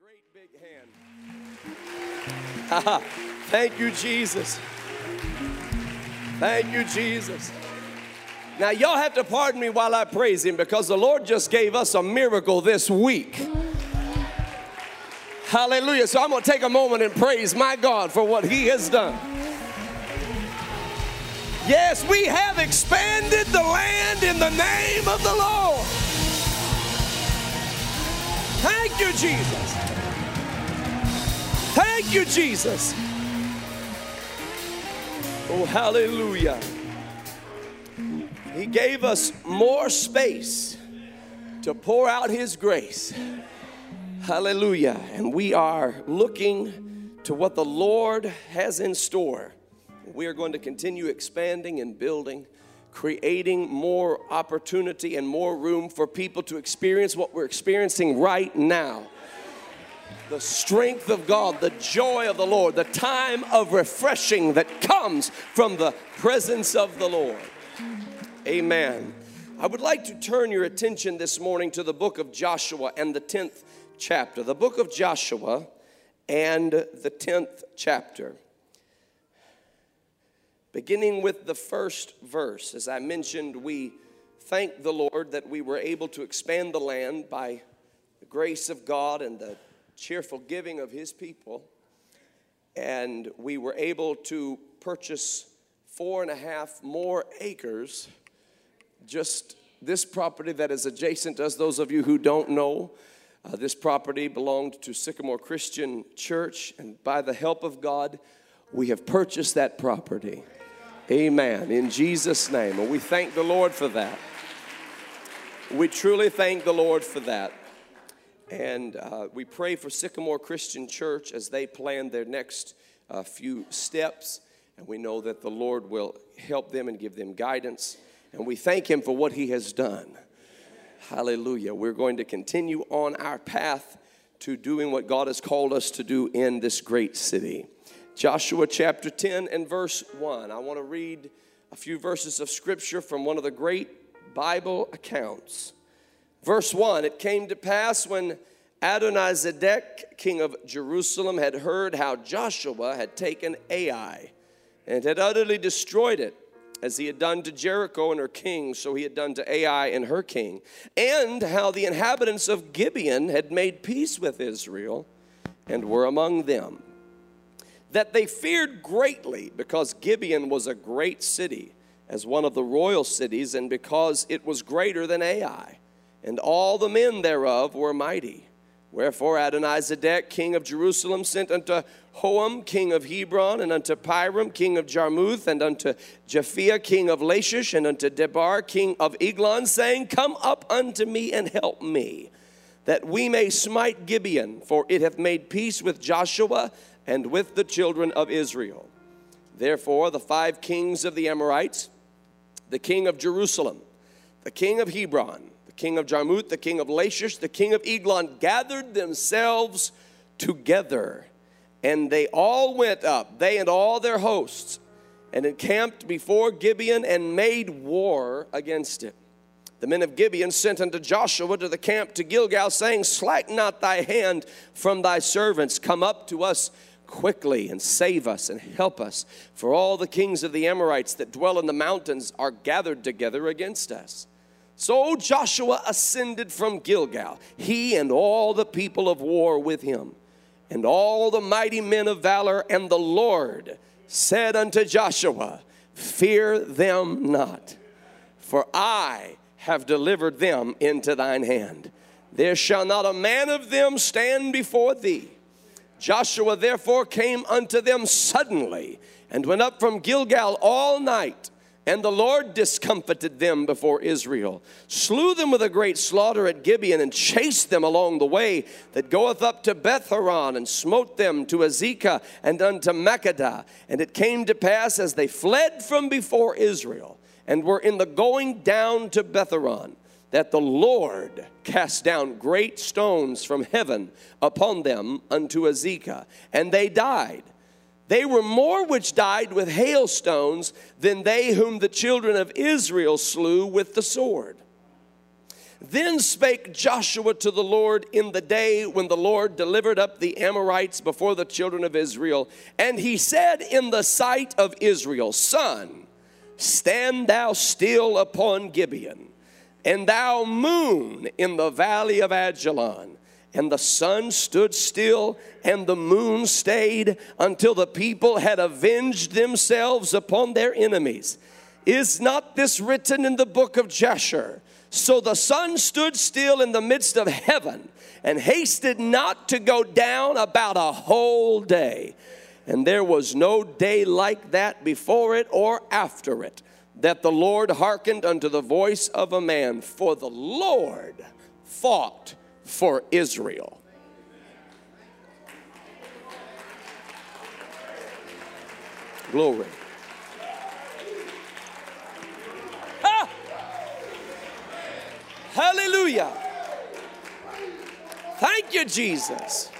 great big hand. Thank you, Jesus. Thank you, Jesus. Now, y'all have to pardon me while I praise Him because the Lord just gave us a miracle this week. Hallelujah. So I'm going to take a moment and praise my God for what He has done. Yes, we have expanded the land in the name of the Lord. Thank you, Jesus. Thank you, Jesus. Oh, hallelujah. He gave us more space to pour out His grace. Hallelujah. And we are looking to what the Lord has in store. We are going to continue expanding and building, creating more opportunity and more room for people to experience what we're experiencing right now the strength of God, the joy of the Lord, the time of refreshing that comes from the presence of the Lord. Amen. I would like to turn your attention this morning to the book of Joshua and the 10th chapter. The book of Joshua and the 10th chapter. Beginning with the first verse, as I mentioned, we thank the Lord that we were able to expand the land by the grace of God and the cheerful giving of His people. And we were able to purchase four and a half more acres. Just this property that is adjacent to us, those of you who don't know, uh, this property belonged to Sycamore Christian Church, and by the help of God, we have purchased that property. Amen. In Jesus' name. And we thank the Lord for that. We truly thank the Lord for that. And uh, we pray for Sycamore Christian Church as they plan their next uh, few steps. And we know that the Lord will help them and give them guidance. And we thank Him for what He has done. Hallelujah. We're going to continue on our path to doing what God has called us to do in this great city. Joshua chapter 10 and verse 1. I want to read a few verses of scripture from one of the great Bible accounts. Verse 1 It came to pass when Adonizedek, king of Jerusalem, had heard how Joshua had taken Ai and had utterly destroyed it, as he had done to Jericho and her king, so he had done to Ai and her king, and how the inhabitants of Gibeon had made peace with Israel and were among them. That they feared greatly because Gibeon was a great city, as one of the royal cities, and because it was greater than Ai and all the men thereof were mighty. Wherefore Adonizedek, king of Jerusalem, sent unto Hoham, king of Hebron, and unto Piram, king of Jarmuth, and unto Japhia, king of Lachish, and unto Debir, king of Eglon, saying, Come up unto me and help me, that we may smite Gibeon, for it hath made peace with Joshua and with the children of Israel. Therefore the five kings of the Amorites, the king of Jerusalem, the king of Hebron, the king of Jarmuth, the king of Lachish, the king of Eglon, gathered themselves together. And they all went up, they and all their hosts, and encamped before Gibeon and made war against it. The men of Gibeon sent unto Joshua to the camp to Gilgal, saying, Slack not thy hand from thy servants, come up to us quickly and save us and help us. For all the kings of the Amorites that dwell in the mountains are gathered together against us. So Joshua ascended from Gilgal, he and all the people of war with him, and all the mighty men of valor. And the Lord said unto Joshua, Fear them not, for I have delivered them into thine hand. There shall not a man of them stand before thee. Joshua therefore came unto them suddenly and went up from Gilgal all night and the Lord discomfited them before Israel, slew them with a great slaughter at Gibeon, and chased them along the way that goeth up to Bethhoron, and smote them to Azekah and unto Makkedah. And it came to pass as they fled from before Israel, and were in the going down to Bethhoron, that the Lord cast down great stones from heaven upon them unto Azekah, and they died. They were more which died with hailstones than they whom the children of Israel slew with the sword. Then spake Joshua to the Lord in the day when the Lord delivered up the Amorites before the children of Israel. And he said in the sight of Israel, Sun, stand thou still upon Gibeon, and thou moon in the valley of Ajalon. And the sun stood still, and the moon stayed until the people had avenged themselves upon their enemies. Is not this written in the book of Jasher? So the sun stood still in the midst of heaven and hasted not to go down about a whole day. And there was no day like that before it or after it, that the Lord hearkened unto the voice of a man, for the Lord fought for Israel. Glory. Hallelujah. Thank you, Jesus.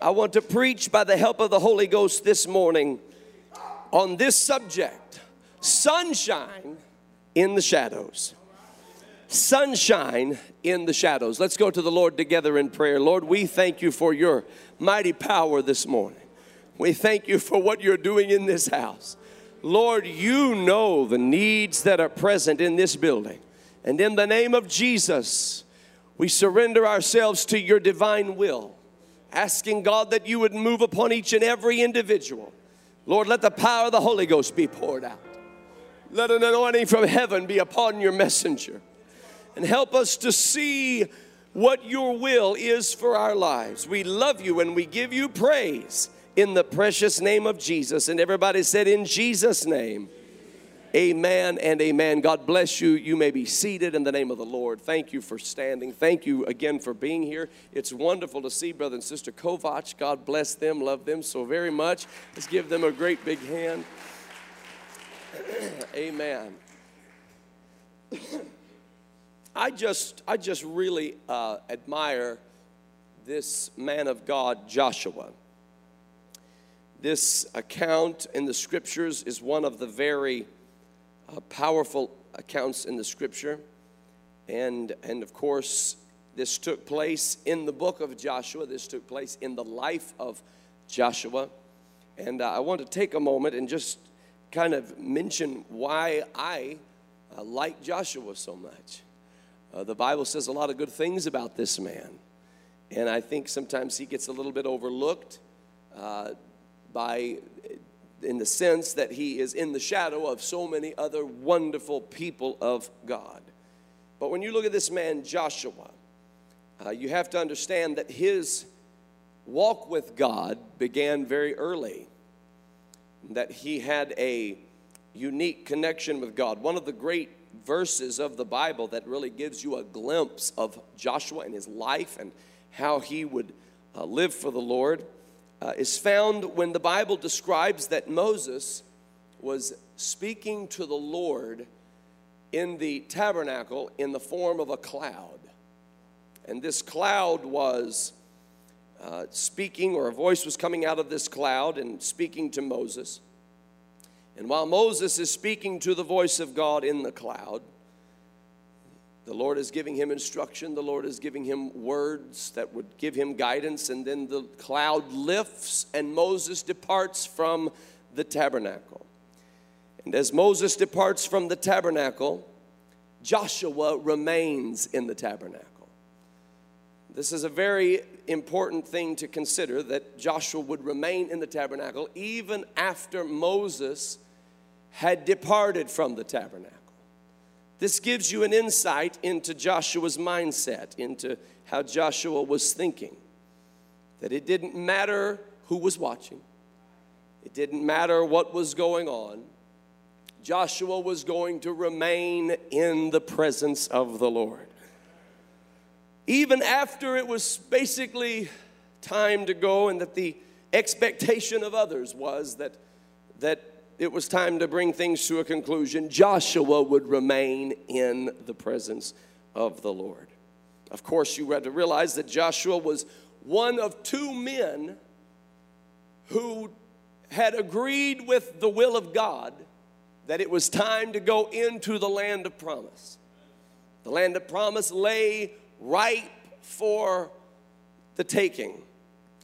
I want to preach by the help of the Holy Ghost this morning on this subject sunshine in the shadows. Sunshine in the shadows. Let's go to the Lord together in prayer. Lord, we thank you for your mighty power this morning. We thank you for what you're doing in this house. Lord, you know the needs that are present in this building. And in the name of Jesus, we surrender ourselves to your divine will, asking God that you would move upon each and every individual. Lord, let the power of the Holy Ghost be poured out. Let an anointing from heaven be upon your messenger. And help us to see what your will is for our lives. We love you and we give you praise in the precious name of Jesus. And everybody said, In Jesus' name. Amen and amen. God bless you. You may be seated in the name of the Lord. Thank you for standing. Thank you again for being here. It's wonderful to see Brother and Sister Kovac. God bless them. Love them so very much. Let's give them a great big hand. amen. I just, I just really uh, admire this man of God, Joshua. This account in the scriptures is one of the very uh, powerful accounts in the scripture. And, and of course, this took place in the book of Joshua. This took place in the life of Joshua. And uh, I want to take a moment and just kind of mention why I uh, like Joshua so much. Uh, the Bible says a lot of good things about this man. And I think sometimes he gets a little bit overlooked uh, by in the sense that he is in the shadow of so many other wonderful people of God. But when you look at this man, Joshua, uh, you have to understand that his walk with God began very early, that he had a unique connection with God. One of the great verses of the Bible that really gives you a glimpse of Joshua and his life and how he would uh, live for the Lord uh, is found when the Bible describes that Moses was speaking to the Lord in the tabernacle in the form of a cloud. And this cloud was uh, speaking, or a voice was coming out of this cloud and speaking to Moses. And while Moses is speaking to the voice of God in the cloud, the Lord is giving him instruction. The Lord is giving him words that would give him guidance. And then the cloud lifts, and Moses departs from the tabernacle. And as Moses departs from the tabernacle, Joshua remains in the tabernacle. This is a very important thing to consider that Joshua would remain in the tabernacle even after Moses had departed from the tabernacle. This gives you an insight into Joshua's mindset, into how Joshua was thinking. That it didn't matter who was watching, it didn't matter what was going on. Joshua was going to remain in the presence of the Lord. Even after it was basically time to go, and that the expectation of others was that, that it was time to bring things to a conclusion, Joshua would remain in the presence of the Lord. Of course, you had to realize that Joshua was one of two men who had agreed with the will of God that it was time to go into the land of promise. The land of promise lay ripe for the taking.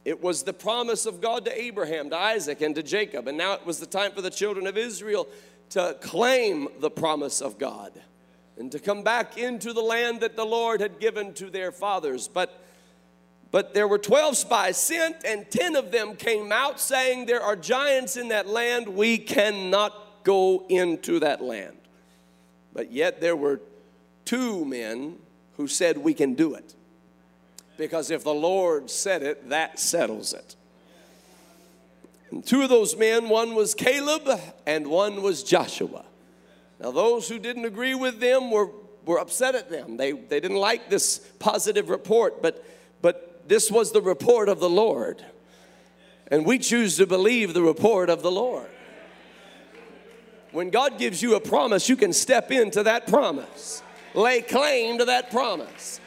It was the promise of God to Abraham, to Isaac, and to Jacob. And now it was the time for the children of Israel to claim the promise of God and to come back into the land that the Lord had given to their fathers. But but there were 12 spies sent, and 10 of them came out saying, There are giants in that land. We cannot go into that land. But yet there were two men who said, We can do it. Because if the Lord said it, that settles it. And two of those men, one was Caleb and one was Joshua. Now, those who didn't agree with them were, were upset at them. They, they didn't like this positive report, but, but this was the report of the Lord. And we choose to believe the report of the Lord. When God gives you a promise, you can step into that promise, lay claim to that promise.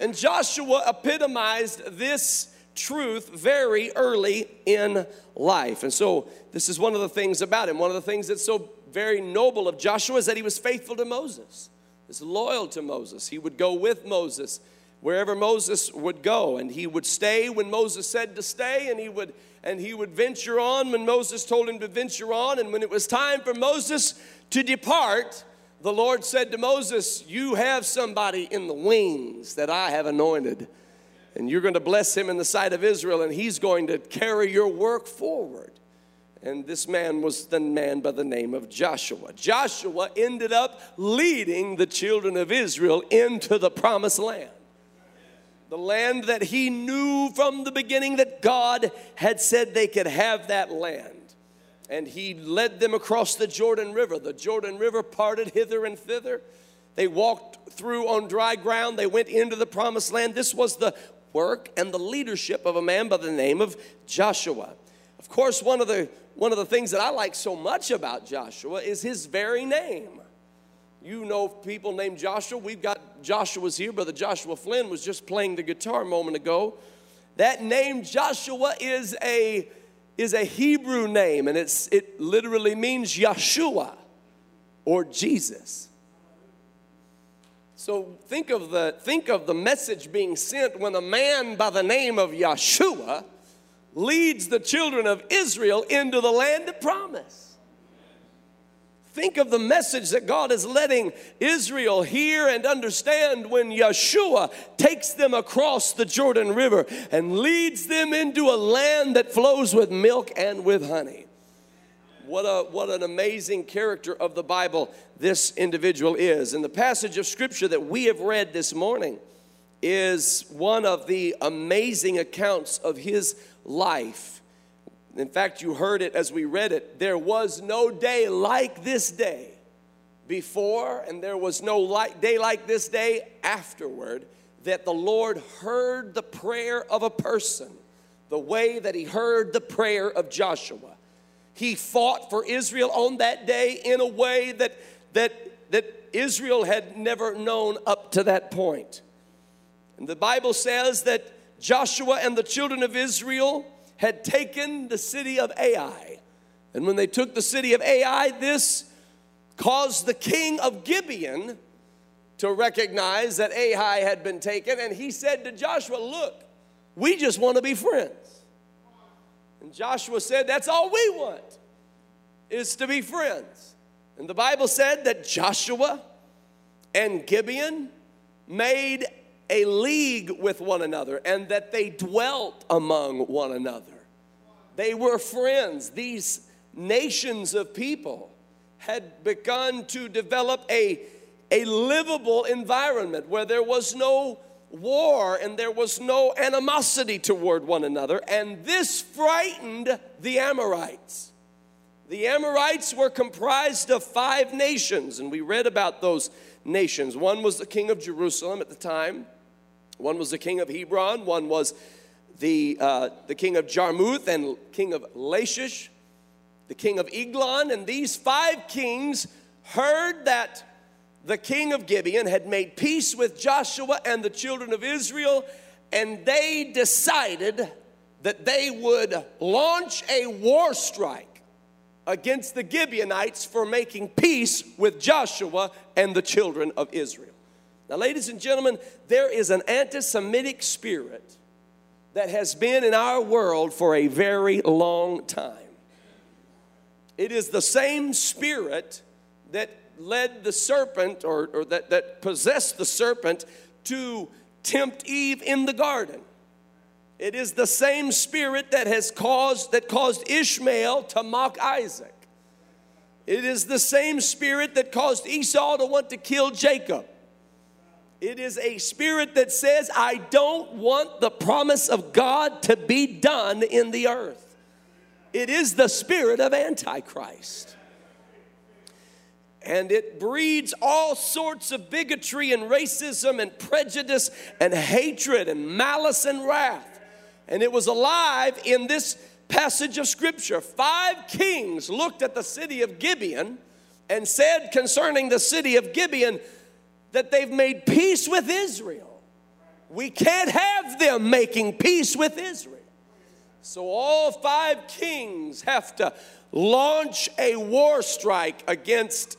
And Joshua epitomized this truth very early in life. And so, this is one of the things about him. One of the things that's so very noble of Joshua is that he was faithful to Moses, he's loyal to Moses. He would go with Moses wherever Moses would go, and he would stay when Moses said to stay, and he would and he would venture on when Moses told him to venture on. And when it was time for Moses to depart, the Lord said to Moses, You have somebody in the wings that I have anointed, and you're going to bless him in the sight of Israel, and he's going to carry your work forward. And this man was the man by the name of Joshua. Joshua ended up leading the children of Israel into the promised land the land that he knew from the beginning that God had said they could have that land. And he led them across the Jordan River. The Jordan River parted hither and thither. They walked through on dry ground. They went into the promised land. This was the work and the leadership of a man by the name of Joshua. Of course, one of the one of the things that I like so much about Joshua is his very name. You know people named Joshua. We've got Joshua's here. Brother Joshua Flynn was just playing the guitar a moment ago. That name Joshua is a is a Hebrew name, and it's it literally means Yeshua or Jesus. So think of the think of the message being sent when a man by the name of Yeshua leads the children of Israel into the land of promise. Think of the message that God is letting Israel hear and understand when Yeshua takes them across the Jordan River and leads them into a land that flows with milk and with honey. What, a, what an amazing character of the Bible this individual is. And the passage of scripture that we have read this morning is one of the amazing accounts of his life in fact, you heard it as we read it. There was no day like this day before, and there was no day like this day afterward that the Lord heard the prayer of a person the way that he heard the prayer of Joshua. He fought for Israel on that day in a way that, that, that Israel had never known up to that point. And the Bible says that Joshua and the children of Israel had taken the city of Ai. And when they took the city of Ai, this caused the king of Gibeon to recognize that Ai had been taken. And he said to Joshua, Look, we just want to be friends. And Joshua said, That's all we want, is to be friends. And the Bible said that Joshua and Gibeon made a league with one another and that they dwelt among one another. They were friends. These nations of people had begun to develop a, a livable environment where there was no war and there was no animosity toward one another. And this frightened the Amorites. The Amorites were comprised of five nations, and we read about those nations. One was the king of Jerusalem at the time. One was the king of Hebron, one was the, uh, the king of Jarmuth and king of Lachish, the king of Eglon, and these five kings heard that the king of Gibeon had made peace with Joshua and the children of Israel, and they decided that they would launch a war strike against the Gibeonites for making peace with Joshua and the children of Israel. Now, ladies and gentlemen, there is an anti Semitic spirit that has been in our world for a very long time. It is the same spirit that led the serpent or, or that, that possessed the serpent to tempt Eve in the garden. It is the same spirit that has caused that caused Ishmael to mock Isaac. It is the same spirit that caused Esau to want to kill Jacob. It is a spirit that says, I don't want the promise of God to be done in the earth. It is the spirit of Antichrist. And it breeds all sorts of bigotry and racism and prejudice and hatred and malice and wrath. And it was alive in this passage of scripture. Five kings looked at the city of Gibeon and said concerning the city of Gibeon, that they've made peace with Israel. We can't have them making peace with Israel. So all five kings have to launch a war strike against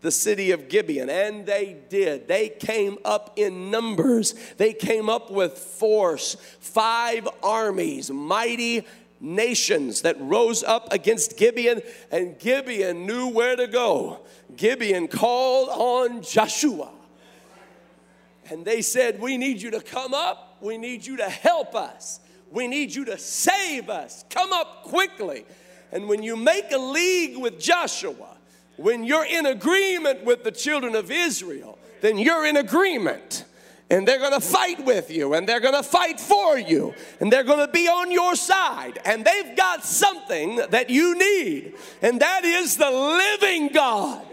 the city of Gibeon. And they did. They came up in numbers, they came up with force. Five armies, mighty nations that rose up against Gibeon, and Gibeon knew where to go. Gibeon called on Joshua and they said, We need you to come up. We need you to help us. We need you to save us. Come up quickly. And when you make a league with Joshua, when you're in agreement with the children of Israel, then you're in agreement. And they're gonna fight with you, and they're gonna fight for you, and they're gonna be on your side. And they've got something that you need, and that is the living God.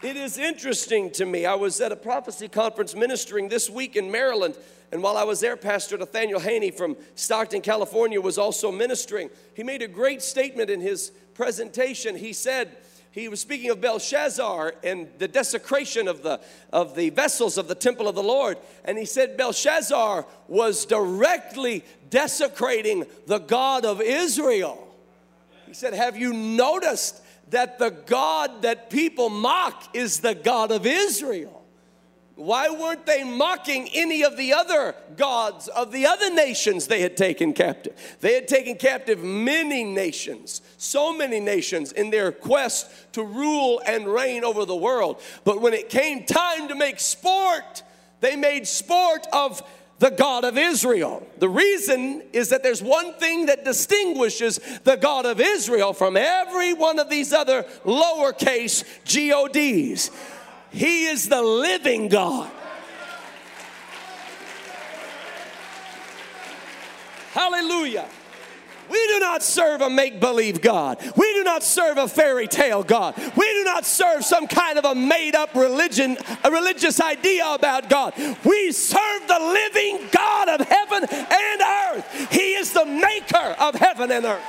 It is interesting to me. I was at a prophecy conference ministering this week in Maryland, and while I was there, Pastor Nathaniel Haney from Stockton, California, was also ministering. He made a great statement in his presentation. He said, he was speaking of Belshazzar and the desecration of the, of the vessels of the temple of the Lord. And he said Belshazzar was directly desecrating the God of Israel. He said, Have you noticed that the God that people mock is the God of Israel. Why weren't they mocking any of the other gods of the other nations they had taken captive? They had taken captive many nations, so many nations in their quest to rule and reign over the world. But when it came time to make sport, they made sport of the God of Israel. The reason is that there's one thing that distinguishes the God of Israel from every one of these other lowercase GODs. He is the living God. Hallelujah. We do not serve a make believe God. We do not serve a fairy tale God. We do not serve some kind of a made up religion, a religious idea about God. We serve the living God of heaven and earth. He is the maker of heaven and earth.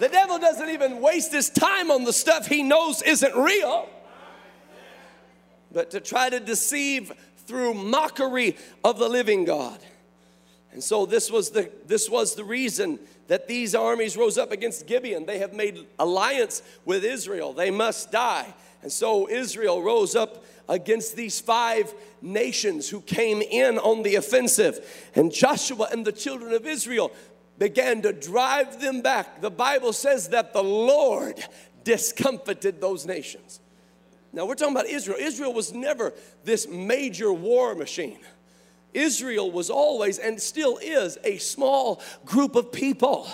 The devil doesn't even waste his time on the stuff he knows isn't real, but to try to deceive through mockery of the living God. And so this was the this was the reason that these armies rose up against Gibeon. They have made alliance with Israel. They must die. And so Israel rose up against these five nations who came in on the offensive. And Joshua and the children of Israel began to drive them back. The Bible says that the Lord discomfited those nations. Now, we're talking about Israel. Israel was never this major war machine. Israel was always and still is a small group of people.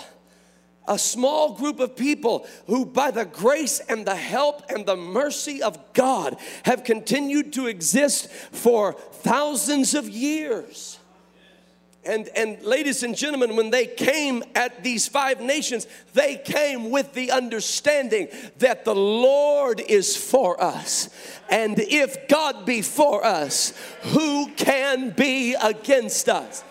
A small group of people who, by the grace and the help and the mercy of God, have continued to exist for thousands of years. And, and ladies and gentlemen, when they came at these five nations, they came with the understanding that the Lord is for us. And if God be for us, who can be against us?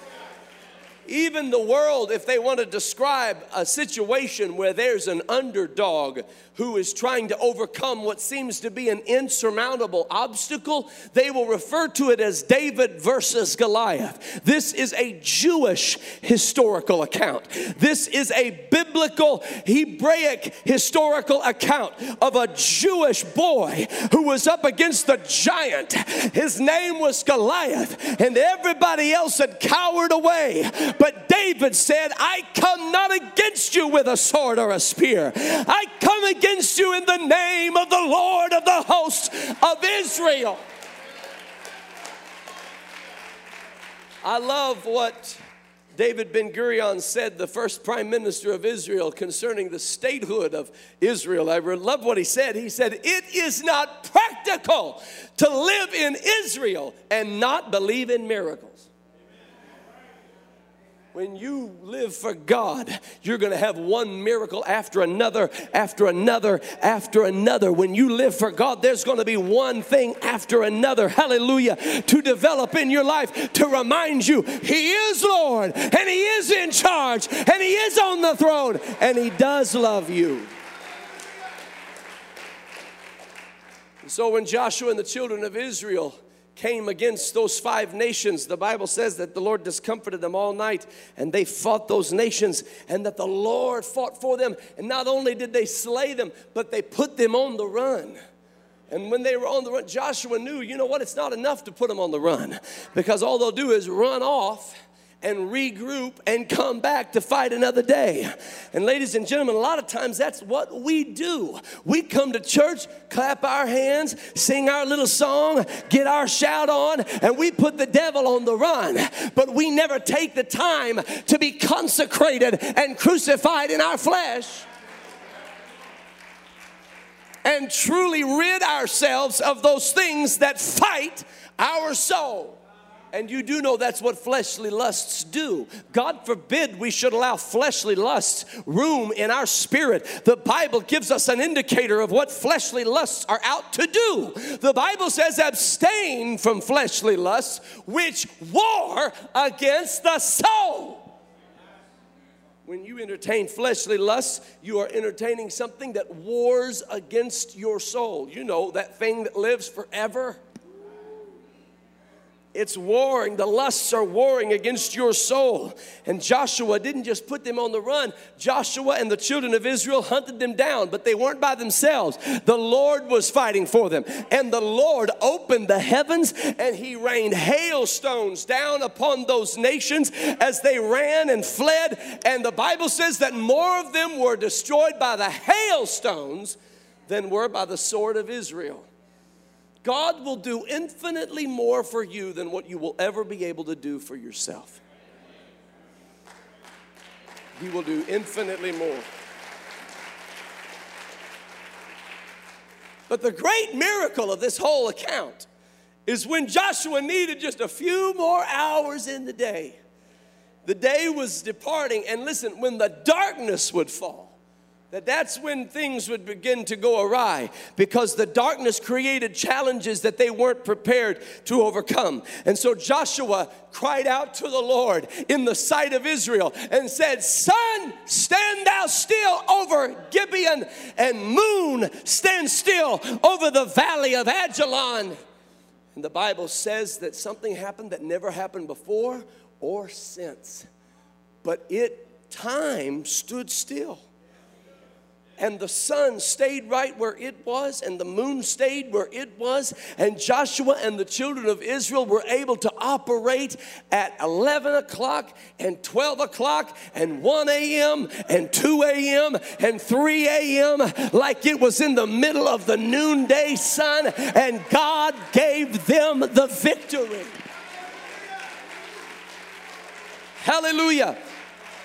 Even the world, if they want to describe a situation where there's an underdog who is trying to overcome what seems to be an insurmountable obstacle, they will refer to it as David versus Goliath. This is a Jewish historical account. This is a biblical Hebraic historical account of a Jewish boy who was up against the giant. His name was Goliath, and everybody else had cowered away. But David said, I come not against you with a sword or a spear. I come against you in the name of the Lord of the hosts of Israel. I love what David Ben Gurion said, the first prime minister of Israel, concerning the statehood of Israel. I love what he said. He said, It is not practical to live in Israel and not believe in miracles. When you live for God, you're going to have one miracle after another, after another, after another. When you live for God, there's going to be one thing after another, hallelujah, to develop in your life to remind you He is Lord and He is in charge and He is on the throne and He does love you. So when Joshua and the children of Israel came against those five nations, the Bible says that the Lord discomforted them all night and they fought those nations and that the Lord fought for them. And not only did they slay them, but they put them on the run. And when they were on the run, Joshua knew, you know what, it's not enough to put them on the run because all they'll do is run off and regroup and come back to fight another day. And ladies and gentlemen, a lot of times that's what we do. We come to church, clap our hands, sing our little song, get our shout on, and we put the devil on the run. But we never take the time to be consecrated and crucified in our flesh and truly rid ourselves of those things that fight our soul. And you do know that's what fleshly lusts do. God forbid we should allow fleshly lusts room in our spirit. The Bible gives us an indicator of what fleshly lusts are out to do. The Bible says, abstain from fleshly lusts, which war against the soul. When you entertain fleshly lusts, you are entertaining something that wars against your soul. You know, that thing that lives forever it's warring. The lusts are warring against your soul. And Joshua didn't just put them on the run. Joshua and the children of Israel hunted them down, but they weren't by themselves. The Lord was fighting for them. And the Lord opened the heavens and he rained hailstones down upon those nations as they ran and fled. And the Bible says that more of them were destroyed by the hailstones than were by the sword of Israel. God will do infinitely more for you than what you will ever be able to do for yourself. He will do infinitely more. But the great miracle of this whole account is when Joshua needed just a few more hours in the day. The day was departing, and listen, when the darkness would fall, that that's when things would begin to go awry because the darkness created challenges that they weren't prepared to overcome. And so Joshua cried out to the Lord in the sight of Israel and said, Sun, stand thou still over Gibeon, and moon, stand still over the valley of Ajalon. And the Bible says that something happened that never happened before or since, but it time stood still and the sun stayed right where it was, and the moon stayed where it was, and Joshua and the children of Israel were able to operate at 11 o'clock and 12 o'clock and 1 a.m. and 2 a.m. and 3 a.m. like it was in the middle of the noonday sun, and God gave them the victory. Hallelujah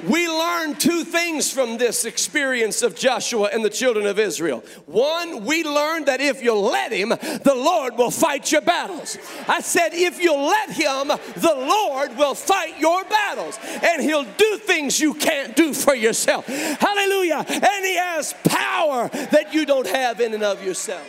we learn two things from this experience of Joshua and the children of Israel. One, we learned that if you let him, the Lord will fight your battles. I said, if you let him, the Lord will fight your battles and he'll do things you can't do for yourself. Hallelujah. And he has power that you don't have in and of yourself.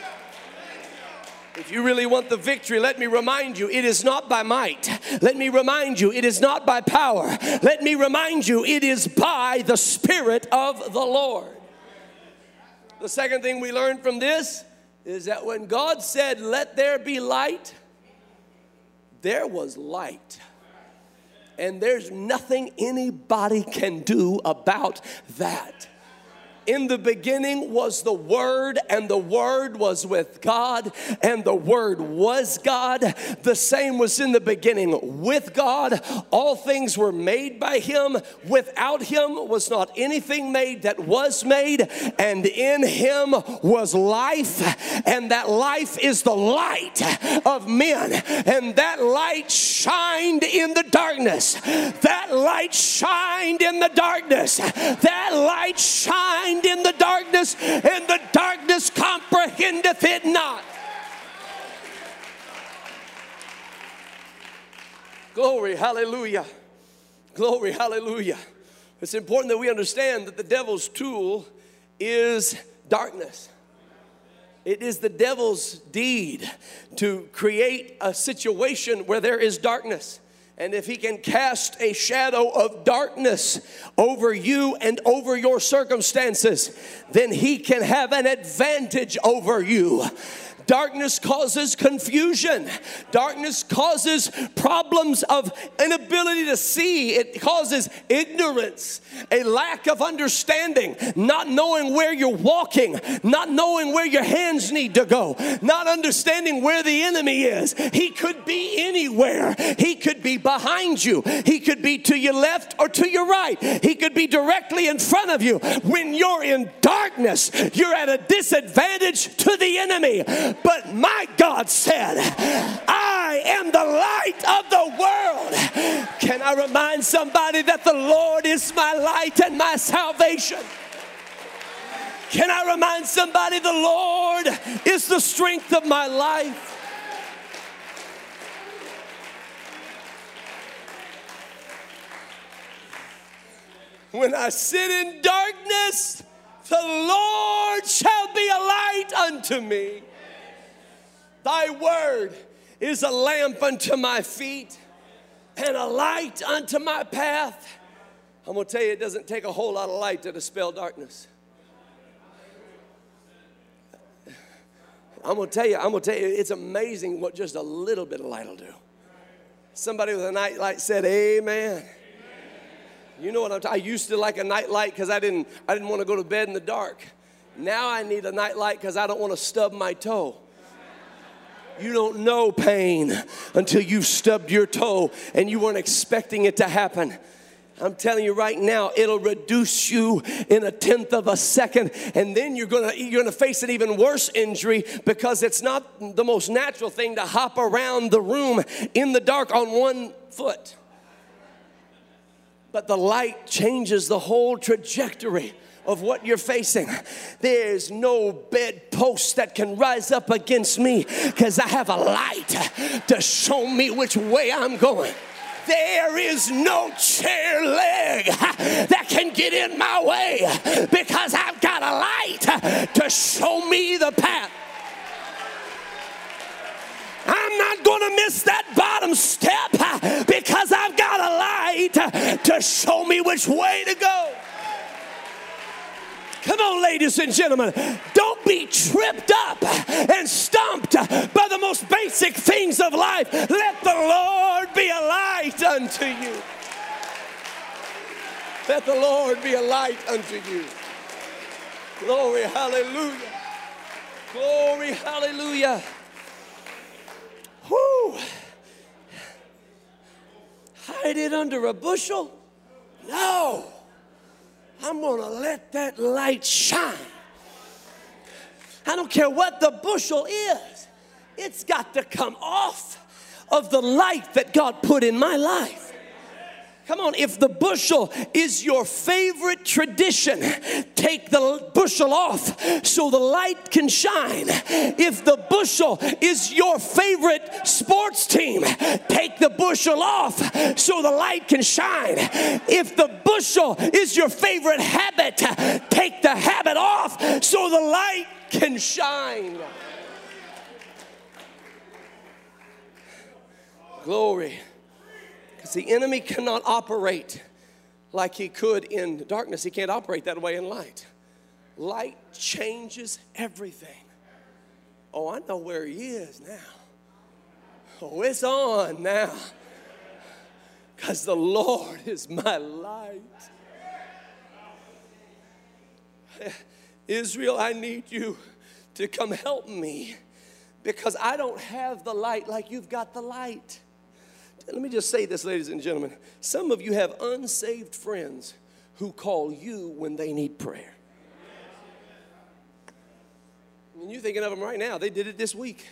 If you really want the victory, let me remind you, it is not by might. Let me remind you, it is not by power. Let me remind you, it is by the Spirit of the Lord. The second thing we learned from this is that when God said, Let there be light, there was light. And there's nothing anybody can do about that. In the beginning was the Word, and the Word was with God, and the Word was God. The same was in the beginning with God. All things were made by Him. Without Him was not anything made that was made, and in Him was life, and that life is the light of men, and that light shined in the darkness. That light shined in the darkness. That light shined shined in the darkness, and the darkness comprehendeth it not. Glory, hallelujah. Glory, hallelujah. It's important that we understand that the devil's tool is darkness. It is the devil's deed to create a situation where there is darkness. And if he can cast a shadow of darkness over you and over your circumstances, then he can have an advantage over you. Darkness causes confusion. Darkness causes problems of inability to see. It causes ignorance, a lack of understanding, not knowing where you're walking, not knowing where your hands need to go, not understanding where the enemy is. He could be anywhere. He could be behind you. He could be to your left or to your right. He could be directly in front of you. When you're in darkness, you're at a disadvantage to the enemy but my God said, I am the light of the world. Can I remind somebody that the Lord is my light and my salvation? Can I remind somebody the Lord is the strength of my life? When I sit in darkness, the Lord shall be a light unto me. Thy word is a lamp unto my feet and a light unto my path. I'm gonna tell you, it doesn't take a whole lot of light to dispel darkness. I'm gonna tell you, I'm gonna tell you, it's amazing what just a little bit of light will do. Somebody with a night light said, Amen. You know what I'm talking. I used to like a night light because I didn't I didn't want to go to bed in the dark. Now I need a night light because I don't want to stub my toe. You don't know pain until you've stubbed your toe and you weren't expecting it to happen. I'm telling you right now, it'll reduce you in a tenth of a second, and then you're gonna you're gonna face an even worse injury because it's not the most natural thing to hop around the room in the dark on one foot. But the light changes the whole trajectory of what you're facing. There's no bedpost that can rise up against me because I have a light to show me which way I'm going. There is no chair leg that can get in my way because I've got a light to show me the path. I'm not going to miss that bottom step because I've got a light to show me which way to go. Come on, ladies and gentlemen. Don't be tripped up and stumped by the most basic things of life. Let the Lord be a light unto you. Let the Lord be a light unto you. Glory, hallelujah. Glory, hallelujah. Whoo. Hide it under a bushel? No. I'm gonna let that light shine. I don't care what the bushel is, it's got to come off of the light that God put in my life. Come on, if the bushel is your favorite tradition, take the bushel off so the light can shine. If the bushel is your favorite sports team, take the bushel off so the light can shine. If the bushel is your favorite habit, take the habit off so the light can shine. Glory. Because the enemy cannot operate like he could in darkness, he can't operate that way in light. Light changes everything. Oh, I know where he is now. Oh, it's on now. Because the Lord is my light. Israel, I need you to come help me because I don't have the light like you've got the light. Let me just say this, ladies and gentlemen. Some of you have unsaved friends who call you when they need prayer. And you're thinking of them right now. They did it this week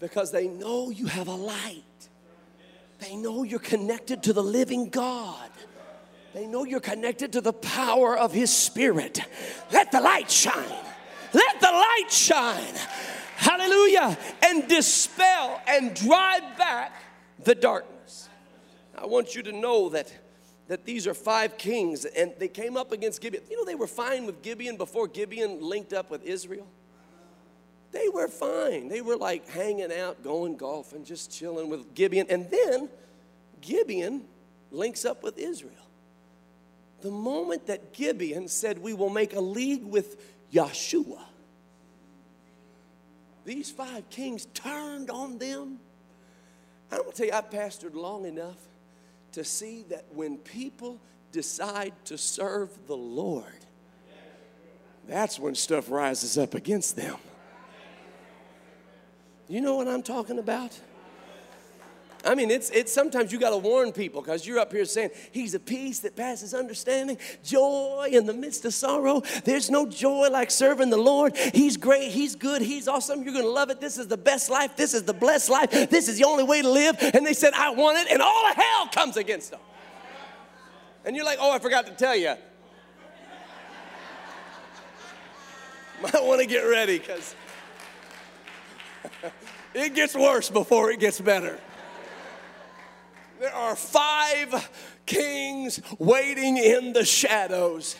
because they know you have a light. They know you're connected to the living God. They know you're connected to the power of His Spirit. Let the light shine. Let the light shine. Hallelujah. And dispel and drive back the darkness. I want you to know that that these are five kings and they came up against Gibeon. You know, they were fine with Gibeon before Gibeon linked up with Israel. They were fine. They were like hanging out, going golfing, just chilling with Gibeon. And then Gibeon links up with Israel. The moment that Gibeon said, We will make a league with Yeshua, these five kings turned on them. I'm gonna tell you, I've pastored long enough to see that when people decide to serve the Lord, that's when stuff rises up against them. You know what I'm talking about? I mean, it's, it's sometimes you got to warn people because you're up here saying, He's a peace that passes understanding, joy in the midst of sorrow. There's no joy like serving the Lord. He's great, He's good, He's awesome. You're going to love it. This is the best life. This is the blessed life. This is the only way to live. And they said, I want it. And all hell comes against them. And you're like, Oh, I forgot to tell you. Might want to get ready because. It gets worse before it gets better. There are five kings waiting in the shadows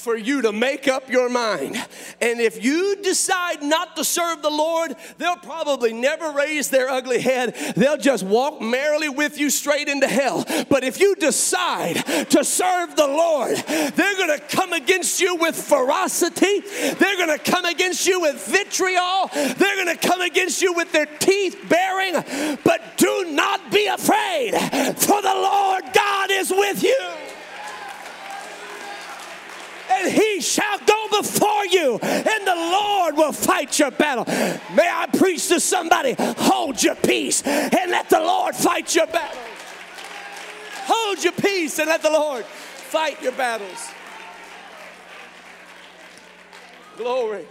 for you to make up your mind. And if you decide not to serve the Lord, they'll probably never raise their ugly head. They'll just walk merrily with you straight into hell. But if you decide to serve the Lord, they're going to come against you with ferocity. They're going to come against you with vitriol. They're going to come against you with their teeth baring. But do not be afraid, for the Lord God is with you and he shall go before you, and the Lord will fight your battle. May I preach to somebody, hold your peace and let the Lord fight your battle. Hold your peace and let the Lord fight your battles. Glory.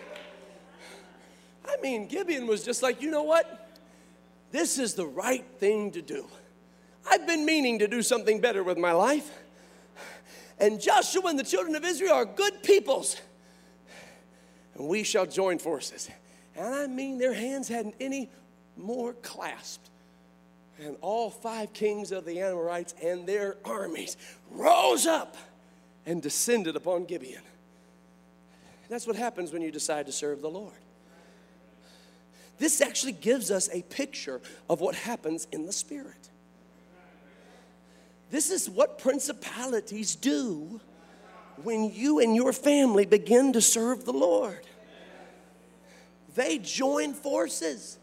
I mean, Gibeon was just like, you know what? This is the right thing to do. I've been meaning to do something better with my life. And Joshua and the children of Israel are good peoples. And we shall join forces. And I mean, their hands hadn't any more clasped. And all five kings of the Amorites and their armies rose up and descended upon Gibeon. That's what happens when you decide to serve the Lord. This actually gives us a picture of what happens in the Spirit. This is what principalities do when you and your family begin to serve the Lord. They join forces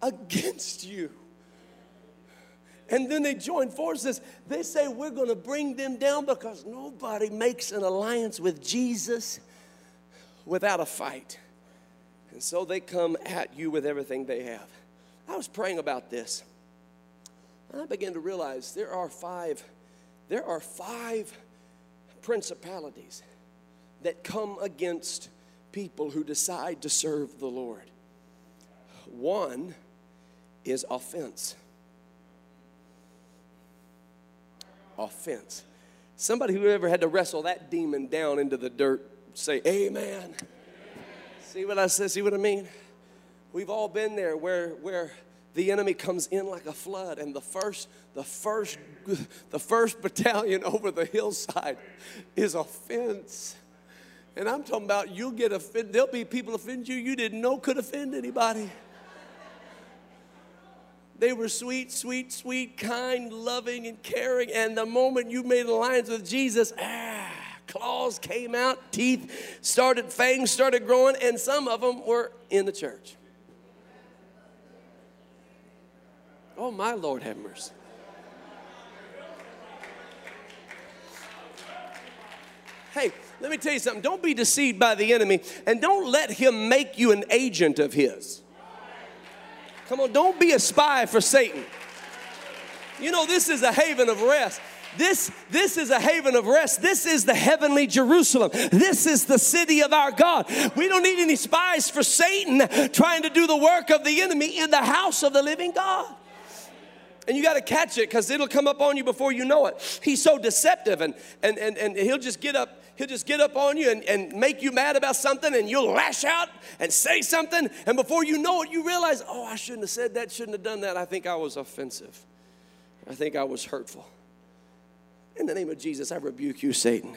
against you. And then they join forces. They say, We're going to bring them down because nobody makes an alliance with Jesus without a fight. And so they come at you with everything they have. I was praying about this. And I began to realize there are five, there are five principalities that come against people who decide to serve the Lord. One is offense. Offense. Somebody who ever had to wrestle that demon down into the dirt, say, Amen. Amen. See what I say? See what I mean? We've all been there where, where the enemy comes in like a flood and the first the first the first battalion over the hillside is offense and i'm talking about you'll get offended there'll be people offend you you didn't know could offend anybody They were sweet, sweet, sweet, kind, loving, and caring. And the moment you made alliance with Jesus, ah, claws came out, teeth started, fangs started growing, and some of them were in the church. Oh, my Lord, have mercy. Hey, let me tell you something. Don't be deceived by the enemy and don't let him make you an agent of his. Come on, don't be a spy for Satan. You know, this is a haven of rest. This, this is a haven of rest. This is the heavenly Jerusalem. This is the city of our God. We don't need any spies for Satan trying to do the work of the enemy in the house of the living God and you got to catch it because it'll come up on you before you know it. He's so deceptive, and, and, and, and he'll just get up. He'll just get up on you and, and make you mad about something, and you'll lash out and say something, and before you know it, you realize, oh, I shouldn't have said that, shouldn't have done that. I think I was offensive. I think I was hurtful. In the name of Jesus, I rebuke you, Satan.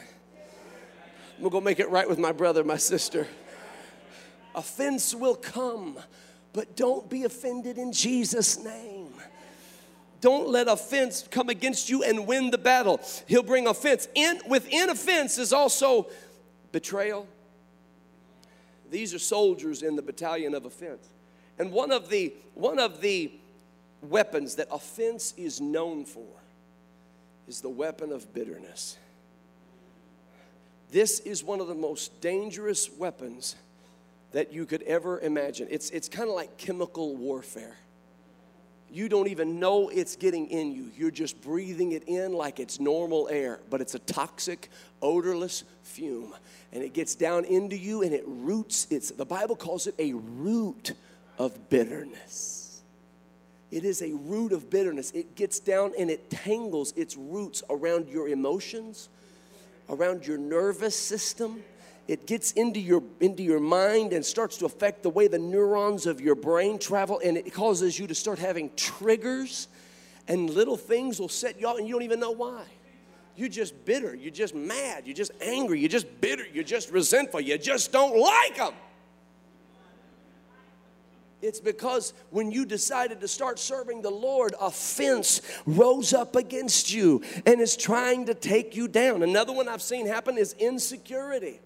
I'm gonna go make it right with my brother, my sister. Offense will come, but don't be offended in Jesus' name. Don't let offense come against you and win the battle. He'll bring offense. In, within offense is also betrayal. These are soldiers in the battalion of offense. And one of the, one of the weapons that offense is known for is the weapon of bitterness. This is one of the most dangerous weapons that you could ever imagine. It's, it's kind of like chemical warfare you don't even know it's getting in you. You're just breathing it in like it's normal air, but it's a toxic, odorless fume. And it gets down into you and it roots. It's the Bible calls it a root of bitterness. It is a root of bitterness. It gets down and it tangles its roots around your emotions, around your nervous system it gets into your into your mind and starts to affect the way the neurons of your brain travel and it causes you to start having triggers and little things will set you off and you don't even know why. You're just bitter you're just mad you're just angry you're just bitter you're just resentful you just don't like them it's because when you decided to start serving the Lord, offense rose up against you and is trying to take you down. Another one I've seen happen is insecurity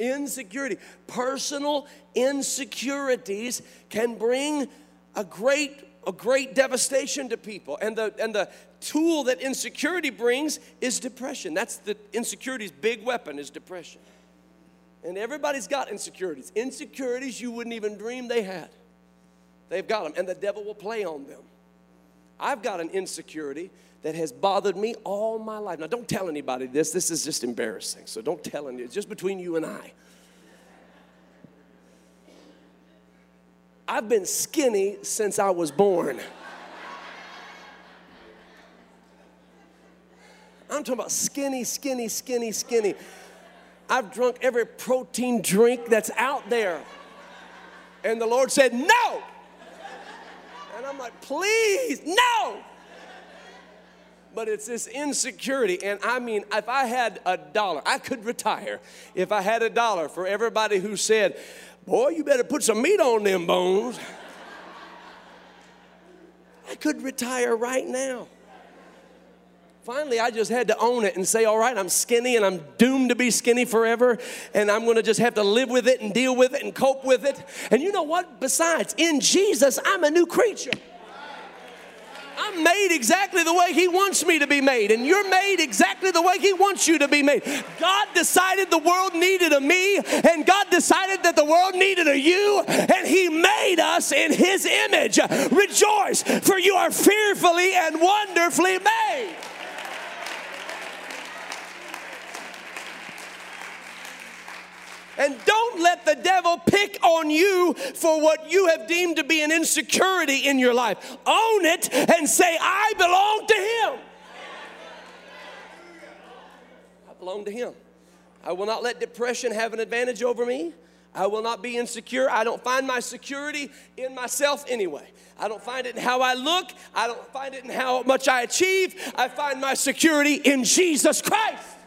insecurity. Personal insecurities can bring a great a great devastation to people. And the and the tool that insecurity brings is depression. That's the insecurity's big weapon is depression. And everybody's got insecurities. Insecurities you wouldn't even dream they had. They've got them and the devil will play on them. I've got an insecurity that has bothered me all my life. Now, don't tell anybody this. This is just embarrassing. So don't tell anybody. It's just between you and I. I've been skinny since I was born. I'm talking about skinny, skinny, skinny, skinny. I've drunk every protein drink that's out there. And the Lord said, No. And I'm like, Please, no but it's this insecurity. And I mean, if I had a dollar, I could retire if I had a dollar for everybody who said, Boy, you better put some meat on them bones. I could retire right now. Finally, I just had to own it and say, All right, I'm skinny and I'm doomed to be skinny forever, and I'm gonna just have to live with it and deal with it and cope with it. And you know what? Besides, in Jesus, I'm a new creature. I'm made exactly the way He wants me to be made, and you're made exactly the way He wants you to be made. God decided the world needed a me, and God decided that the world needed a you, and He made us in His image. Rejoice, for you are fearfully and wonderfully made. And don't let the devil pick on you for what you have deemed to be an insecurity in your life. Own it and say, I belong to him. I belong to him. I will not let depression have an advantage over me. I will not be insecure. I don't find my security in myself anyway. I don't find it in how I look. I don't find it in how much I achieve. I find my security in Jesus Christ.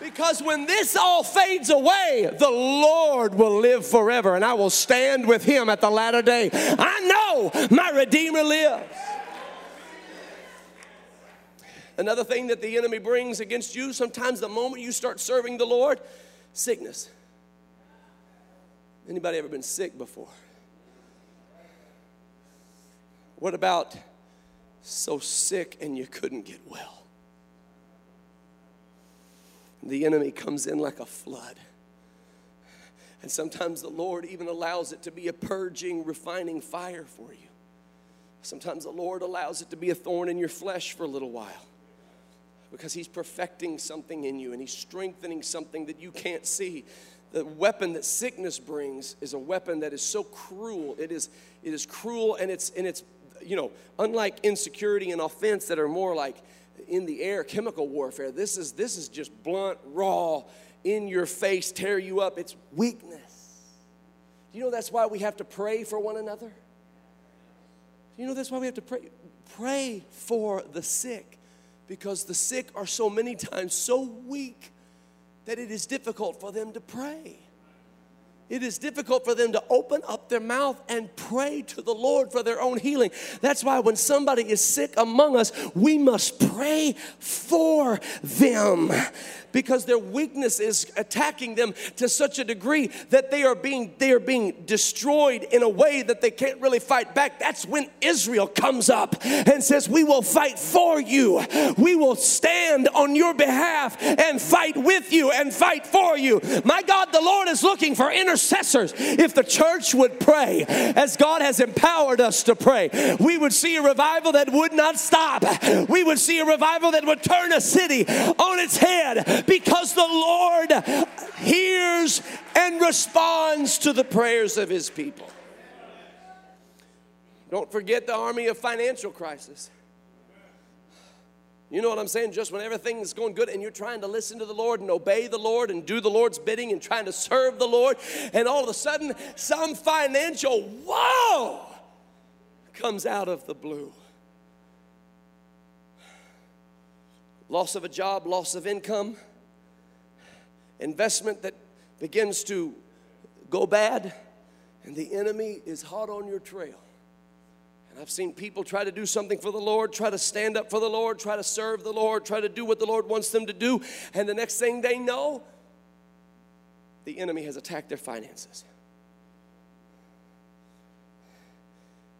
Because when this all fades away, the Lord will live forever and I will stand with him at the latter day. I know my Redeemer lives. Another thing that the enemy brings against you, sometimes the moment you start serving the Lord, sickness. Anybody ever been sick before? What about so sick and you couldn't get well? The enemy comes in like a flood. And sometimes the Lord even allows it to be a purging, refining fire for you. Sometimes the Lord allows it to be a thorn in your flesh for a little while because He's perfecting something in you and He's strengthening something that you can't see. The weapon that sickness brings is a weapon that is so cruel. It is, it is cruel and it's, and it's, you know, unlike insecurity and offense that are more like in the air chemical warfare. This is, this is just blunt, raw, in your face, tear you up. It's weakness. Do you know that's why we have to pray for one another? Do you know that's why we have to pray? Pray for the sick because the sick are so many times so weak that it is difficult for them to pray it is difficult for them to open up their mouth and pray to the Lord for their own healing. That's why when somebody is sick among us, we must pray for them because their weakness is attacking them to such a degree that they are being they are being destroyed in a way that they can't really fight back. That's when Israel comes up and says, "We will fight for you. We will stand on your behalf and fight with you and fight for you." My God, the Lord is looking for intercessors. If the church would pray as God has empowered us to pray, we would see a revival that would not stop. We would see a revival that would turn a city on its head because the Lord hears and responds to the prayers of his people. Don't forget the army of financial crisis. You know what I'm saying? Just when everything's going good and you're trying to listen to the Lord and obey the Lord and do the Lord's bidding and trying to serve the Lord, and all of a sudden, some financial woe comes out of the blue. Loss of a job, loss of income investment that begins to go bad, and the enemy is hot on your trail. And I've seen people try to do something for the Lord, try to stand up for the Lord, try to serve the Lord, try to do what the Lord wants them to do, and the next thing they know, the enemy has attacked their finances.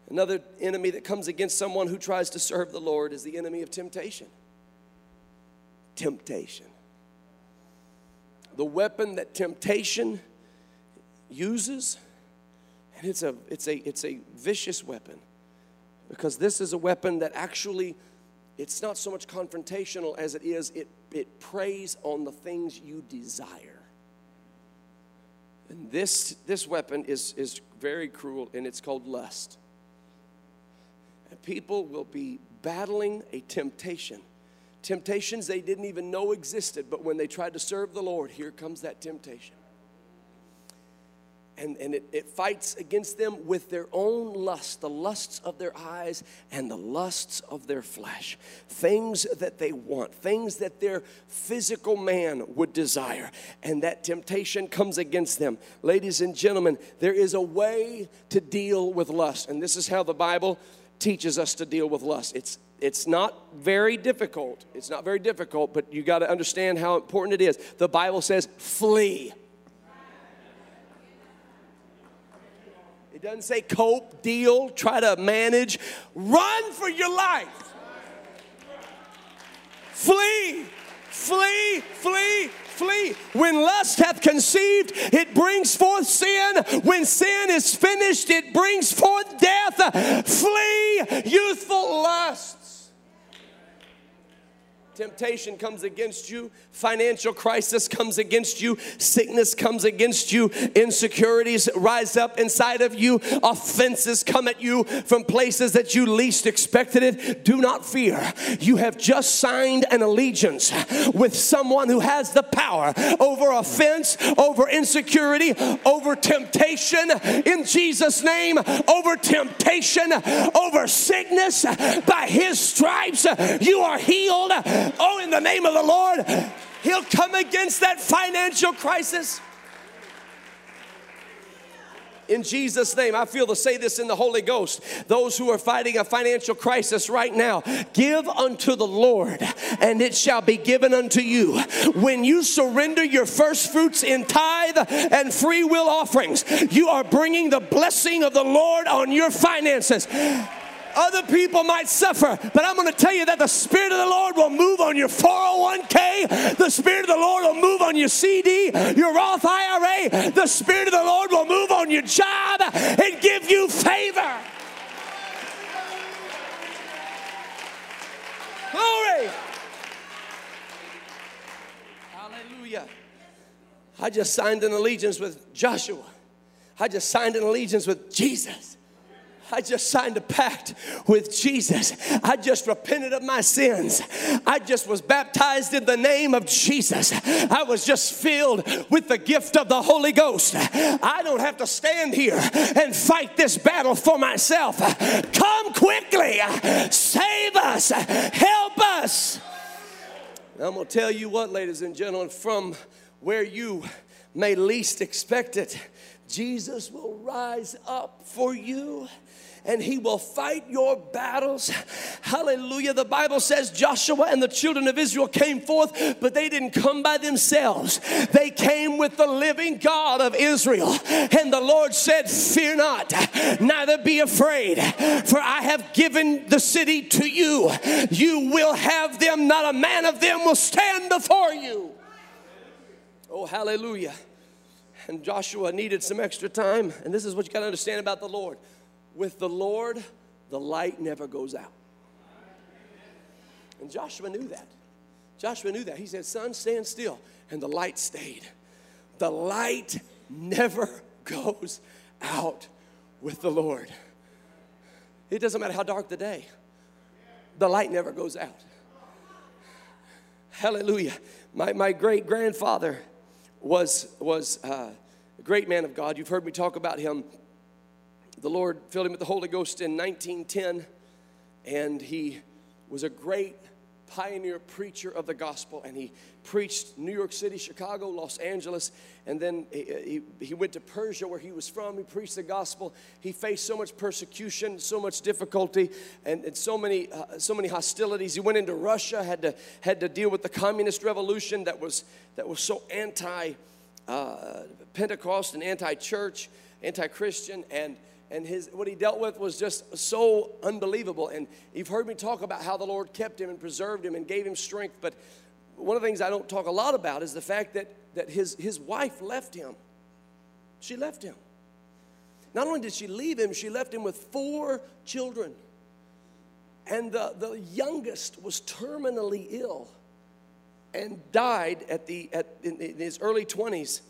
Another enemy that comes against someone who tries to serve the Lord is the enemy of temptation. Temptation the weapon that temptation uses, and it's a, it's a, it's a vicious weapon because this is a weapon that actually it's not so much confrontational as it is it, it preys on the things you desire. And this this weapon is is very cruel and it's called lust. And people will be battling a temptation. Temptations they didn't even know existed, but when they tried to serve the Lord, here comes that temptation. And, and it, it fights against them with their own lust, the lusts of their eyes and the lusts of their flesh. Things that they want, things that their physical man would desire. And that temptation comes against them. Ladies and gentlemen, there is a way to deal with lust. And this is how the Bible teaches us to deal with lust. It's it's not very difficult. It's not very difficult, but you got to understand how important it is. The Bible says, flee. It doesn't say cope, deal, try to manage. Run for your life. Flee, flee, flee, flee. When lust hath conceived, it brings forth sin. When sin is finished, it brings forth death. Flee youthful lust. Temptation comes against you, financial crisis comes against you, sickness comes against you, insecurities rise up inside of you, offenses come at you from places that you least expected it. Do not fear. You have just signed an allegiance with someone who has the power over offense, over insecurity, over temptation in Jesus' name, over temptation, over sickness. By his stripes, you are healed Oh, in the name of the Lord, He'll come against that financial crisis in Jesus' name. I feel to say this in the Holy Ghost. Those who are fighting a financial crisis right now, give unto the Lord, and it shall be given unto you. When you surrender your first fruits in tithe and free will offerings, you are bringing the blessing of the Lord on your finances. Other people might suffer, but I'm going to tell you that the Spirit of the Lord will move on your 401k. The Spirit of the Lord will move on your CD, your Roth IRA. The Spirit of the Lord will move on your job and give you favor. Glory. Hallelujah. I just signed an allegiance with Joshua. I just signed an allegiance with Jesus. I just signed a pact with Jesus. I just repented of my sins. I just was baptized in the name of Jesus. I was just filled with the gift of the Holy Ghost. I don't have to stand here and fight this battle for myself. Come quickly, save us, help us. I'm going to tell you what, ladies and gentlemen, from where you may least expect it, Jesus will rise up for you and he will fight your battles. Hallelujah. The Bible says Joshua and the children of Israel came forth, but they didn't come by themselves. They came with the living God of Israel. And the Lord said, Fear not, neither be afraid, for I have given the city to you. You will have them, not a man of them will stand before you. Oh, hallelujah. And Joshua needed some extra time. And this is what you got to understand about the Lord with the Lord, the light never goes out. And Joshua knew that. Joshua knew that. He said, Sun, stand still. And the light stayed. The light never goes out with the Lord. It doesn't matter how dark the day, the light never goes out. Hallelujah. My, my great grandfather was, was uh, a great man of God. You've heard me talk about him the Lord filled him with the Holy Ghost in 1910, and he was a great pioneer preacher of the gospel and he preached new york city chicago los angeles and then he, he, went to persia where he was from. He preached the gospel. He faced so much persecution so much difficulty and, and so many uh, so many hostilities. He went into russia had to had to deal with the communist revolution that was that was so anti uh, pentecost and anti-church anti-christian and and his what he dealt with was just so unbelievable. And you've heard me talk about how the lord kept him and preserved him and gave him strength but one of the things i don't talk a lot about is the fact that that his his wife left him. She left him. Not only did she leave him she left him with four children. And the, the youngest was terminally ill and died at the at in, in his early 20s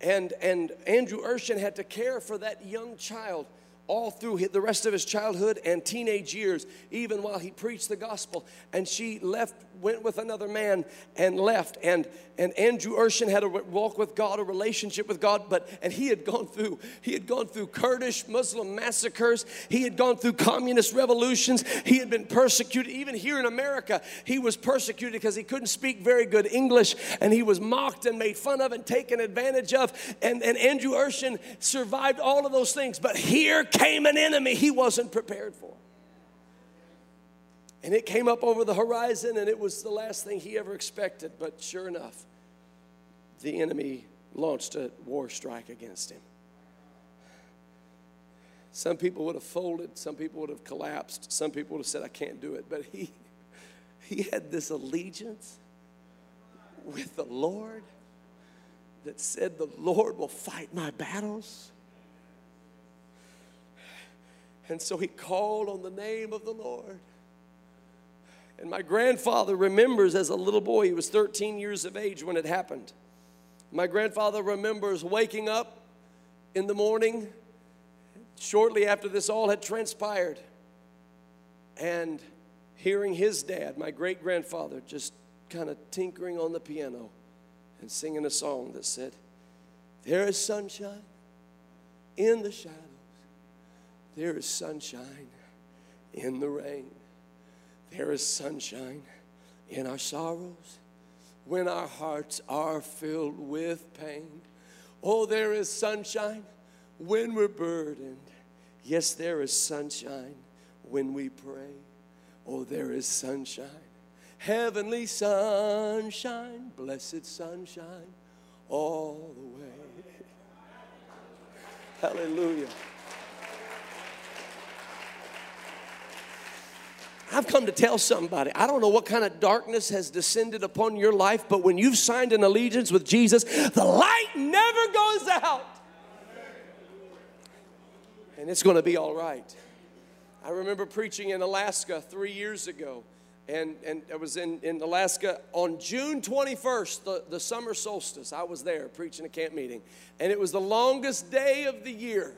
and, and Andrew Urshan had to care for that young child all through the rest of his childhood and teenage years, even while he preached the gospel. And she left, went with another man and left. And, and Andrew Urshan had a walk with God, a relationship with God, but and he had gone through, he had gone through Kurdish Muslim massacres, he had gone through communist revolutions, he had been persecuted. Even here in America, he was persecuted because he couldn't speak very good English, and he was mocked and made fun of and taken advantage of. And, and Andrew Urshan survived all of those things. But here came an enemy he wasn't prepared for. And it came up over the horizon, and it was the last thing he ever expected. But sure enough, the enemy launched a war strike against him. Some people would have folded, some people would have collapsed, some people would have said, I can't do it. But he, he had this allegiance with the Lord that said, The Lord will fight my battles. And so he called on the name of the Lord. And my grandfather remembers as a little boy, he was 13 years of age when it happened. My grandfather remembers waking up in the morning shortly after this all had transpired and hearing his dad, my great grandfather, just kind of tinkering on the piano and singing a song that said, There is sunshine in the shadows there is sunshine in the rain. There is sunshine in our sorrows when our hearts are filled with pain. Oh, there is sunshine when we're burdened. Yes, there is sunshine when we pray. Oh, there is sunshine, heavenly sunshine, blessed sunshine all the way. Hallelujah. I've come to tell somebody, I don't know what kind of darkness has descended upon your life, but when you've signed an allegiance with Jesus, the light never goes out. And it's going to be all right. I remember preaching in Alaska three years ago, and, and I was in, in Alaska on June 21st, the, the summer solstice. I was there preaching a camp meeting, and it was the longest day of the year.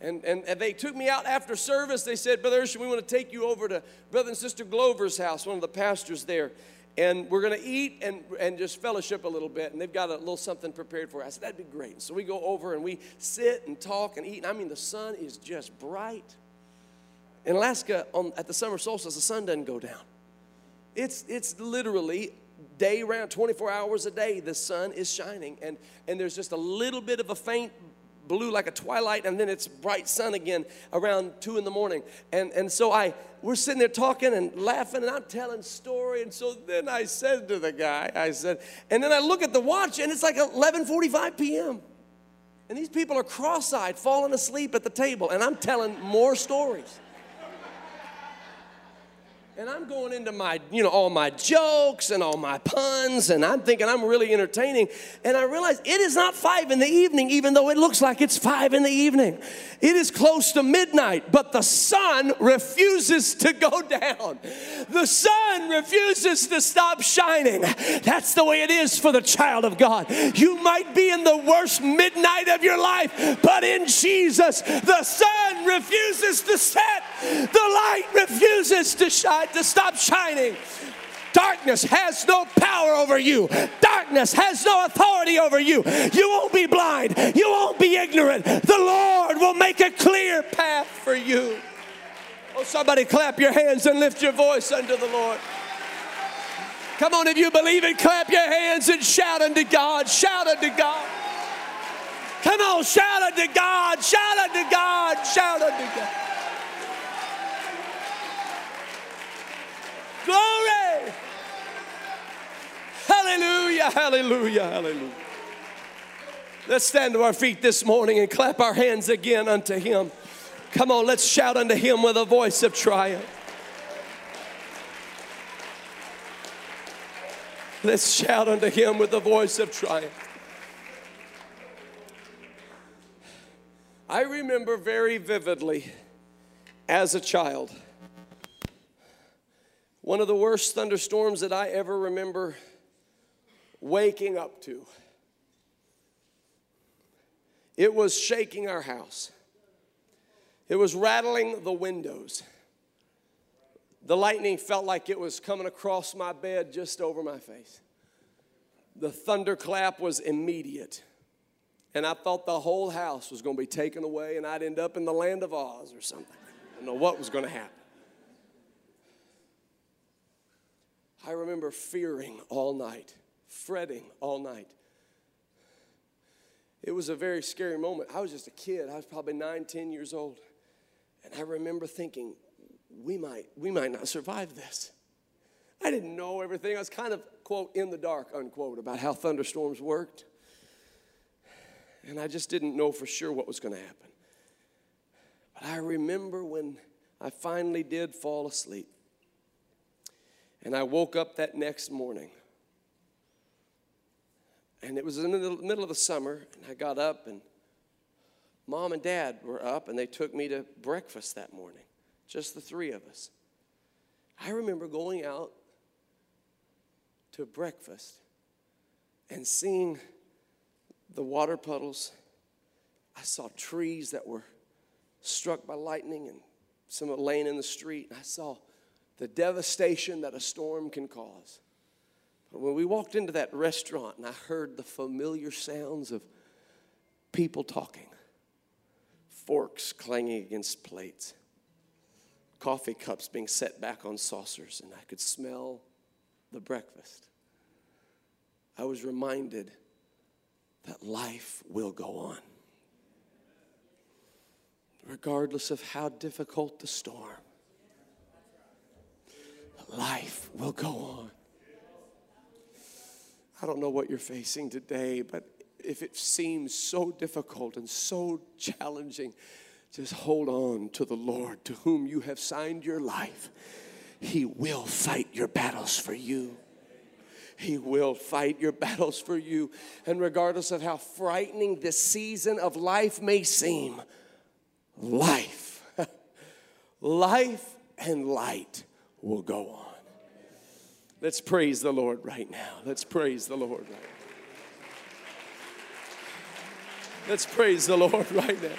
And, and, and, they took me out after service. They said, Brother Urshan, we want to take you over to Brother and Sister Glover's house, one of the pastors there. And we're going to eat and, and just fellowship a little bit. And they've got a little something prepared for us. I said, That'd be great. So we go over and we sit and talk and eat. And I mean, the sun is just bright. In Alaska, on, at the summer solstice, the sun doesn't go down. It's, it's literally day round, 24 hours a day, the sun is shining. And, and there's just a little bit of a faint blue like a twilight and then it's bright sun again around two in the morning. And, and so i we're sitting there talking and laughing and i'm telling story. And so then i said to the guy i said and then i look at the watch and it's like 11.45 p.m and these people are cross-eyed falling asleep at the table and i'm telling more stories and I'm going into my, you know, all my jokes and all my puns, and I'm thinking I'm really entertaining. And I realize it is not five in the evening, even though it looks like it's five in the evening. It is close to midnight, but the sun refuses to go down. The sun refuses to stop shining. That's the way it is for the child of God. You might be in the worst midnight of your life, but in Jesus, the sun refuses to set, the light refuses to shine to stop shining. Darkness has no power over you. Darkness has no authority over you. You won't be blind. You won't be ignorant. The Lord will make a clear path for you. Oh, somebody clap your hands and lift your voice unto the Lord. Come on, if you believe it, clap your hands and shout unto God. Shout unto God. Come on, shout unto God. Shout unto God. Shout unto God. Glory. Hallelujah, hallelujah, hallelujah. Let's stand to our feet this morning and clap our hands again unto Him. Come on, let's shout unto Him with a voice of triumph. Let's shout unto Him with a voice of triumph. I remember very vividly as a child one of the worst thunderstorms that I ever remember waking up to. It was shaking our house, it was rattling the windows. The lightning felt like it was coming across my bed just over my face. The thunderclap was immediate. And I thought the whole house was going to be taken away and I'd end up in the land of Oz or something. I don't know what was going to happen. I remember fearing all night, fretting all night. It was a very scary moment. I was just a kid. I was probably nine, ten years old. And I remember thinking, we might, we might not survive this. I didn't know everything. I was kind of, quote, in the dark, unquote, about how thunderstorms worked. And I just didn't know for sure what was going to happen. But I remember when I finally did fall asleep. And I woke up that next morning. And it was in the middle of the summer, and I got up, and mom and dad were up, and they took me to breakfast that morning, just the three of us. I remember going out to breakfast and seeing the water puddles. I saw trees that were struck by lightning and some laying in the street. I saw the devastation that a storm can cause. But when we walked into that restaurant and I heard the familiar sounds of people talking, forks clanging against plates, coffee cups being set back on saucers, and I could smell the breakfast. I was reminded that life will go on. Regardless of how difficult the storm, life will go on. I don't know what you're facing today, but if it seems so difficult and so challenging, just hold on to the Lord to whom you have signed your life. He will fight your battles for you. He will fight your battles for you. And regardless of how frightening this season of life may seem, life, life and light will go on. Let's praise the Lord right now. Let's praise the Lord right now. Let's praise the Lord right now.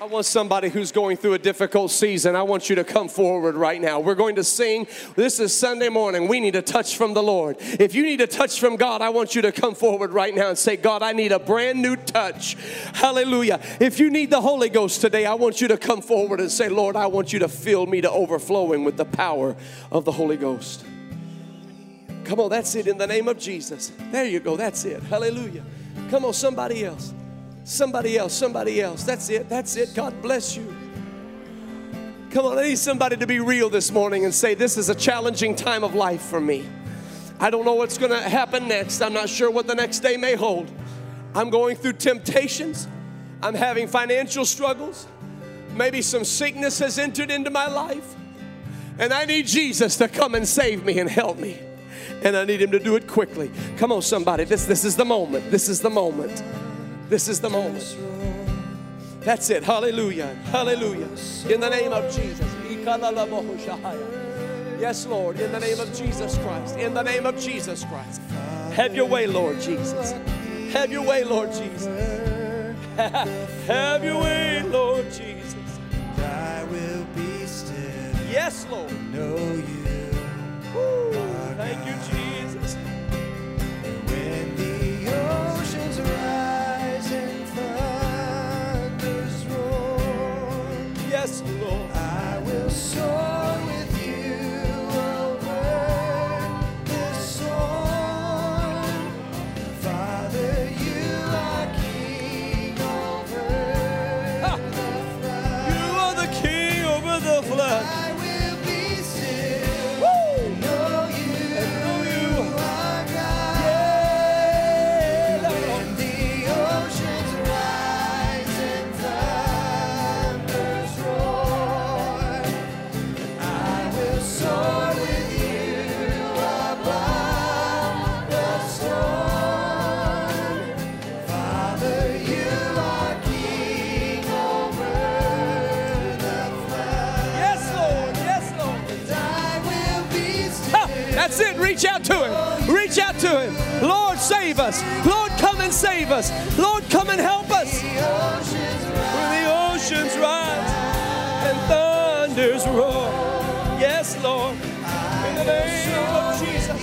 I want somebody who's going through a difficult season. I want you to come forward right now. We're going to sing. This is Sunday morning. We need a touch from the Lord. If you need a touch from God, I want you to come forward right now and say, God, I need a brand new touch. Hallelujah. If you need the Holy Ghost today, I want you to come forward and say, Lord, I want you to fill me to overflowing with the power of the Holy Ghost. Come on, that's it in the name of Jesus. There you go. That's it. Hallelujah. Come on, somebody else. Somebody else, somebody else. That's it, that's it. God bless you. Come on, I need somebody to be real this morning and say, This is a challenging time of life for me. I don't know what's going to happen next. I'm not sure what the next day may hold. I'm going through temptations. I'm having financial struggles. Maybe some sickness has entered into my life. And I need Jesus to come and save me and help me. And I need him to do it quickly. Come on, somebody. This, this is the moment. This is the moment. This is the moment. That's it. Hallelujah. Hallelujah. In the name of Jesus. Yes, Lord. In the name of Jesus Christ. In the name of Jesus Christ. Have your way, Lord Jesus. Have your way, Lord Jesus. Have your way, Lord Jesus. I will be still. Yes, Lord. Know you. Woo. Thank you, Jesus. Yes, Lord. to Him. Lord, save us. Lord, come and save us. Lord, come and help us. When the oceans rise and thunders roar. Yes, Lord. In the name of Jesus.